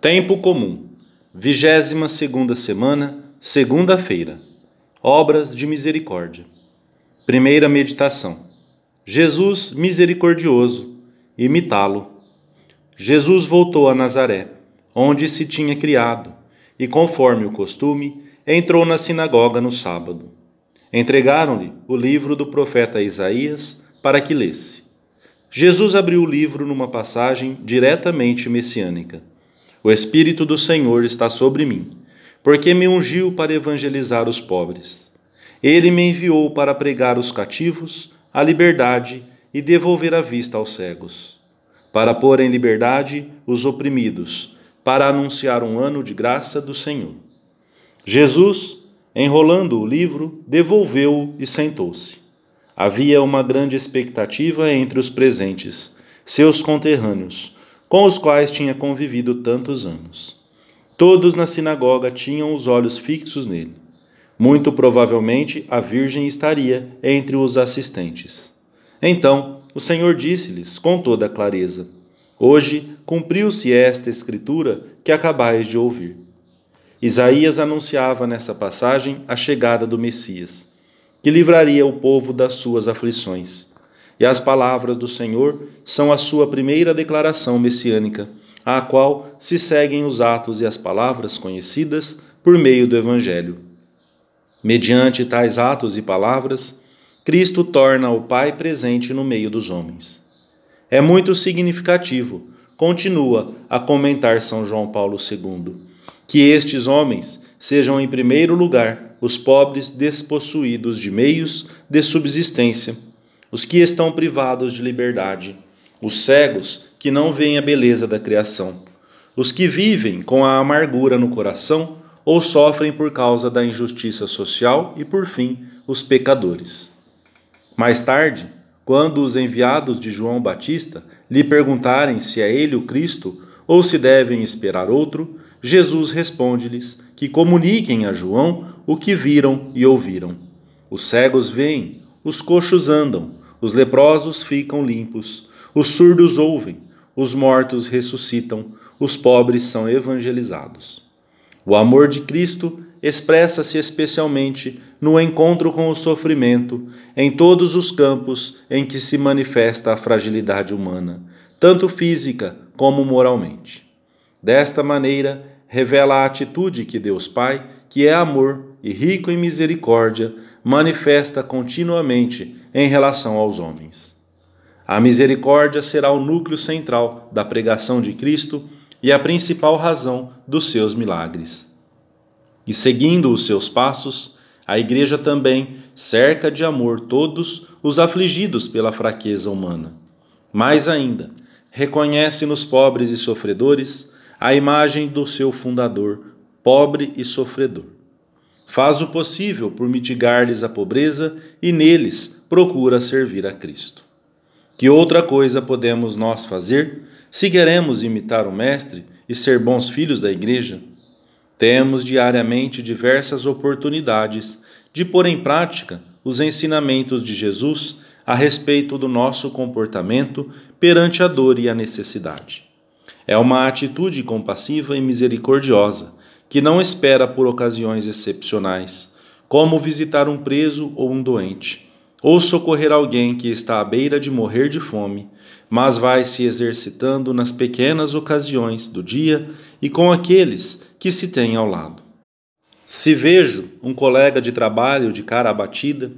Tempo comum. Vigésima segunda semana, segunda-feira. Obras de misericórdia. Primeira meditação. Jesus misericordioso. Imitá-lo. Jesus voltou a Nazaré, onde se tinha criado, e conforme o costume, entrou na sinagoga no sábado. Entregaram-lhe o livro do profeta Isaías para que lesse. Jesus abriu o livro numa passagem diretamente messiânica. O Espírito do Senhor está sobre mim, porque me ungiu para evangelizar os pobres. Ele me enviou para pregar os cativos a liberdade e devolver a vista aos cegos, para pôr em liberdade os oprimidos, para anunciar um ano de graça do Senhor. Jesus, enrolando o livro, devolveu-o e sentou-se. Havia uma grande expectativa entre os presentes, seus conterrâneos com os quais tinha convivido tantos anos. Todos na sinagoga tinham os olhos fixos nele. Muito provavelmente a Virgem estaria entre os assistentes. Então o Senhor disse-lhes com toda clareza: Hoje cumpriu-se esta escritura que acabais de ouvir. Isaías anunciava nessa passagem a chegada do Messias, que livraria o povo das suas aflições e as palavras do Senhor são a sua primeira declaração messiânica, à qual se seguem os atos e as palavras conhecidas por meio do Evangelho. Mediante tais atos e palavras, Cristo torna o Pai presente no meio dos homens. É muito significativo, continua a comentar São João Paulo II, que estes homens sejam, em primeiro lugar, os pobres despossuídos de meios de subsistência os que estão privados de liberdade, os cegos que não veem a beleza da criação, os que vivem com a amargura no coração ou sofrem por causa da injustiça social e, por fim, os pecadores. Mais tarde, quando os enviados de João Batista lhe perguntarem se é ele o Cristo ou se devem esperar outro, Jesus responde-lhes que comuniquem a João o que viram e ouviram. Os cegos veem, os coxos andam, os leprosos ficam limpos, os surdos ouvem, os mortos ressuscitam, os pobres são evangelizados. O amor de Cristo expressa-se especialmente no encontro com o sofrimento, em todos os campos em que se manifesta a fragilidade humana, tanto física como moralmente. Desta maneira, revela a atitude que Deus Pai, que é amor e rico em misericórdia, manifesta continuamente em relação aos homens. A misericórdia será o núcleo central da pregação de Cristo e a principal razão dos seus milagres. E seguindo os seus passos, a Igreja também cerca de amor todos os afligidos pela fraqueza humana. Mais ainda, reconhece nos pobres e sofredores a imagem do seu fundador, pobre e sofredor. Faz o possível por mitigar-lhes a pobreza e neles procura servir a Cristo. Que outra coisa podemos nós fazer se queremos imitar o Mestre e ser bons filhos da Igreja? Temos diariamente diversas oportunidades de pôr em prática os ensinamentos de Jesus a respeito do nosso comportamento perante a dor e a necessidade. É uma atitude compassiva e misericordiosa que não espera por ocasiões excepcionais, como visitar um preso ou um doente ou socorrer alguém que está à beira de morrer de fome, mas vai se exercitando nas pequenas ocasiões do dia e com aqueles que se têm ao lado. Se vejo um colega de trabalho de cara abatida,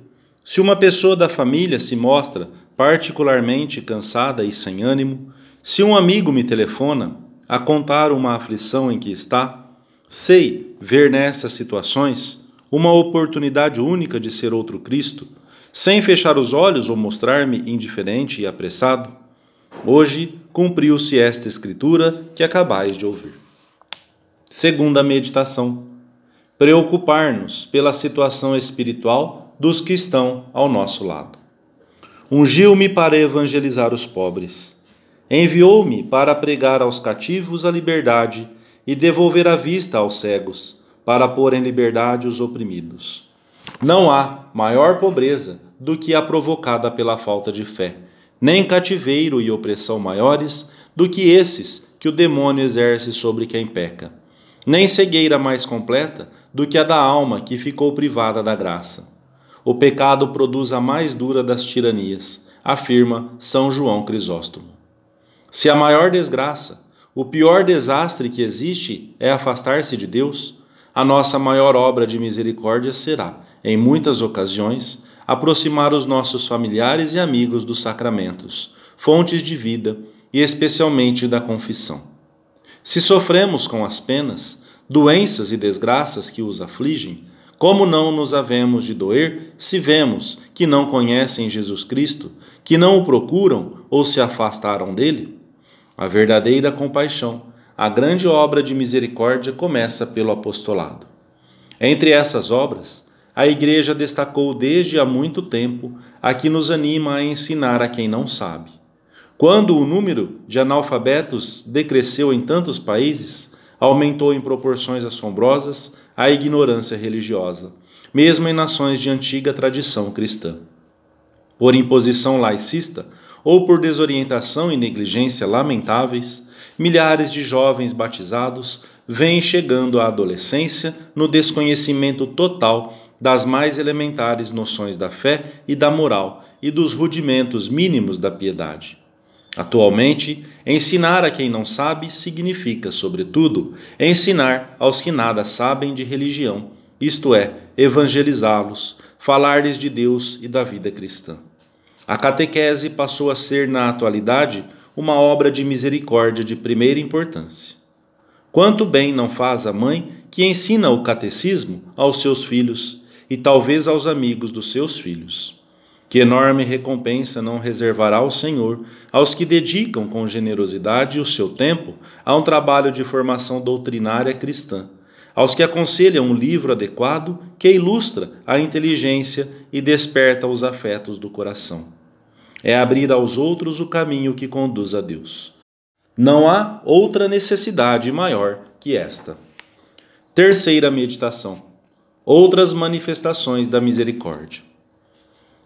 se uma pessoa da família se mostra particularmente cansada e sem ânimo, se um amigo me telefona a contar uma aflição em que está, sei ver nessas situações uma oportunidade única de ser outro Cristo sem fechar os olhos ou mostrar-me indiferente e apressado? Hoje cumpriu-se esta escritura que acabais de ouvir. Segunda meditação: preocupar-nos pela situação espiritual dos que estão ao nosso lado. Ungiu-me para evangelizar os pobres. Enviou-me para pregar aos cativos a liberdade e devolver a vista aos cegos, para pôr em liberdade os oprimidos não há maior pobreza do que a provocada pela falta de fé, nem cativeiro e opressão maiores do que esses que o demônio exerce sobre quem peca, nem cegueira mais completa do que a da alma que ficou privada da graça. O pecado produz a mais dura das tiranias, afirma São João Crisóstomo. Se a maior desgraça, o pior desastre que existe é afastar-se de Deus, a nossa maior obra de misericórdia será, em muitas ocasiões, aproximar os nossos familiares e amigos dos sacramentos, fontes de vida e especialmente da confissão. Se sofremos com as penas, doenças e desgraças que os afligem, como não nos havemos de doer se vemos que não conhecem Jesus Cristo, que não o procuram ou se afastaram dele? A verdadeira compaixão, a grande obra de misericórdia começa pelo apostolado. Entre essas obras, a Igreja destacou desde há muito tempo a que nos anima a ensinar a quem não sabe. Quando o número de analfabetos decresceu em tantos países, aumentou em proporções assombrosas a ignorância religiosa, mesmo em nações de antiga tradição cristã. Por imposição laicista ou por desorientação e negligência lamentáveis, milhares de jovens batizados vêm chegando à adolescência no desconhecimento total das mais elementares noções da fé e da moral e dos rudimentos mínimos da piedade. Atualmente, ensinar a quem não sabe significa, sobretudo, ensinar aos que nada sabem de religião, isto é, evangelizá-los, falar-lhes de Deus e da vida cristã. A catequese passou a ser, na atualidade, uma obra de misericórdia de primeira importância. Quanto bem não faz a mãe que ensina o catecismo aos seus filhos e talvez aos amigos dos seus filhos. Que enorme recompensa não reservará o Senhor aos que dedicam com generosidade o seu tempo a um trabalho de formação doutrinária cristã, aos que aconselham um livro adequado que ilustra a inteligência e desperta os afetos do coração. É abrir aos outros o caminho que conduz a Deus. Não há outra necessidade maior que esta. Terceira meditação: outras manifestações da misericórdia.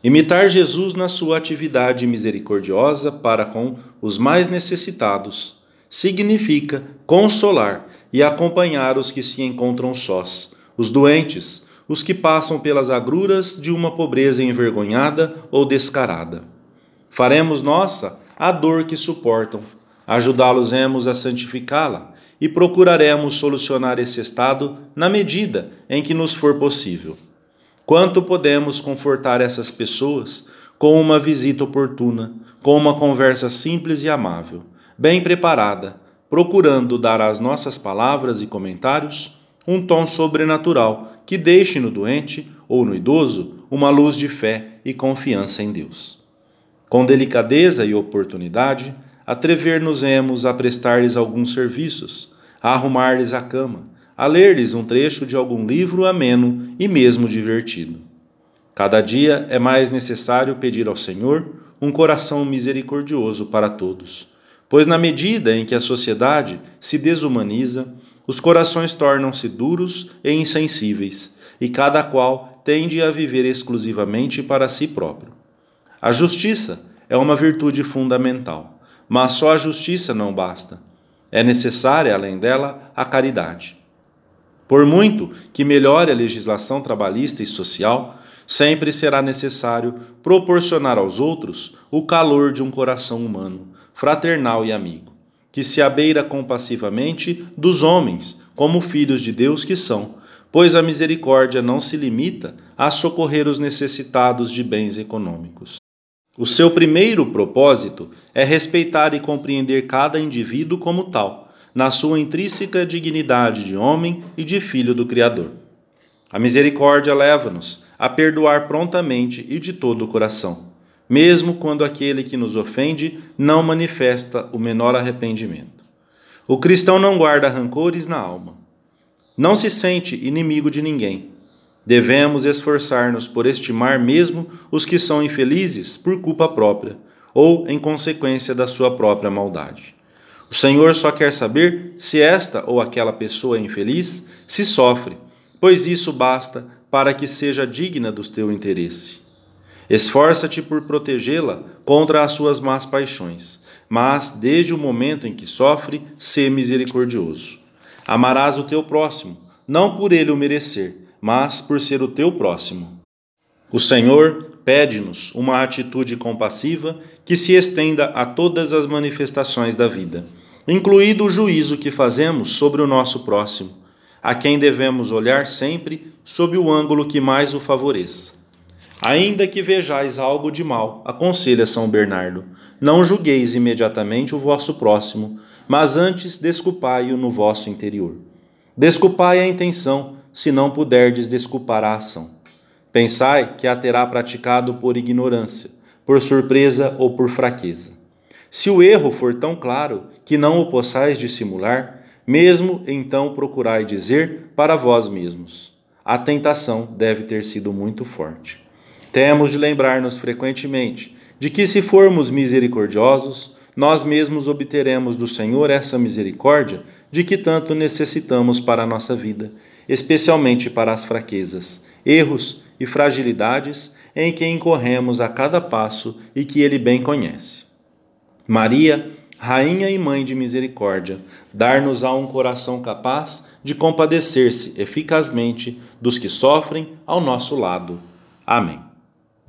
Imitar Jesus na sua atividade misericordiosa para com os mais necessitados significa consolar e acompanhar os que se encontram sós, os doentes, os que passam pelas agruras de uma pobreza envergonhada ou descarada. Faremos nossa a dor que suportam, ajudá-los-emos a santificá-la e procuraremos solucionar esse estado na medida em que nos for possível. Quanto podemos confortar essas pessoas com uma visita oportuna, com uma conversa simples e amável, bem preparada, procurando dar às nossas palavras e comentários um tom sobrenatural que deixe no doente ou no idoso uma luz de fé e confiança em Deus. Com delicadeza e oportunidade, atrever-nos-emos a prestar-lhes alguns serviços, a arrumar-lhes a cama, a ler-lhes um trecho de algum livro ameno e mesmo divertido. Cada dia é mais necessário pedir ao Senhor um coração misericordioso para todos, pois, na medida em que a sociedade se desumaniza, os corações tornam-se duros e insensíveis, e cada qual tende a viver exclusivamente para si próprio. A justiça é uma virtude fundamental, mas só a justiça não basta. É necessária, além dela, a caridade. Por muito que melhore a legislação trabalhista e social, sempre será necessário proporcionar aos outros o calor de um coração humano, fraternal e amigo, que se abeira compassivamente dos homens, como filhos de Deus que são, pois a misericórdia não se limita a socorrer os necessitados de bens econômicos. O seu primeiro propósito é respeitar e compreender cada indivíduo como tal na sua intrínseca dignidade de homem e de filho do Criador. A misericórdia leva-nos a perdoar prontamente e de todo o coração, mesmo quando aquele que nos ofende não manifesta o menor arrependimento. O cristão não guarda rancores na alma. Não se sente inimigo de ninguém. Devemos esforçar-nos por estimar mesmo os que são infelizes por culpa própria ou em consequência da sua própria maldade. O Senhor só quer saber se esta ou aquela pessoa infeliz, se sofre, pois isso basta para que seja digna do teu interesse. Esforça-te por protegê-la contra as suas más paixões, mas, desde o momento em que sofre, sê misericordioso. Amarás o teu próximo, não por ele o merecer, mas por ser o teu próximo. O Senhor pede-nos uma atitude compassiva que se estenda a todas as manifestações da vida, incluído o juízo que fazemos sobre o nosso próximo, a quem devemos olhar sempre sob o ângulo que mais o favoreça. Ainda que vejais algo de mal, aconselha São Bernardo, não julgueis imediatamente o vosso próximo, mas antes desculpai-o no vosso interior. Desculpai a intenção, se não puderdes desculpar a ação. Pensai que a terá praticado por ignorância, por surpresa ou por fraqueza. Se o erro for tão claro que não o possais dissimular, mesmo então procurai dizer para vós mesmos: a tentação deve ter sido muito forte. Temos de lembrar-nos frequentemente de que, se formos misericordiosos, nós mesmos obteremos do Senhor essa misericórdia de que tanto necessitamos para a nossa vida, especialmente para as fraquezas, erros e fragilidades em que incorremos a cada passo e que Ele bem conhece. Maria, Rainha e Mãe de Misericórdia, dar-nos-á um coração capaz de compadecer-se eficazmente dos que sofrem ao nosso lado. Amém.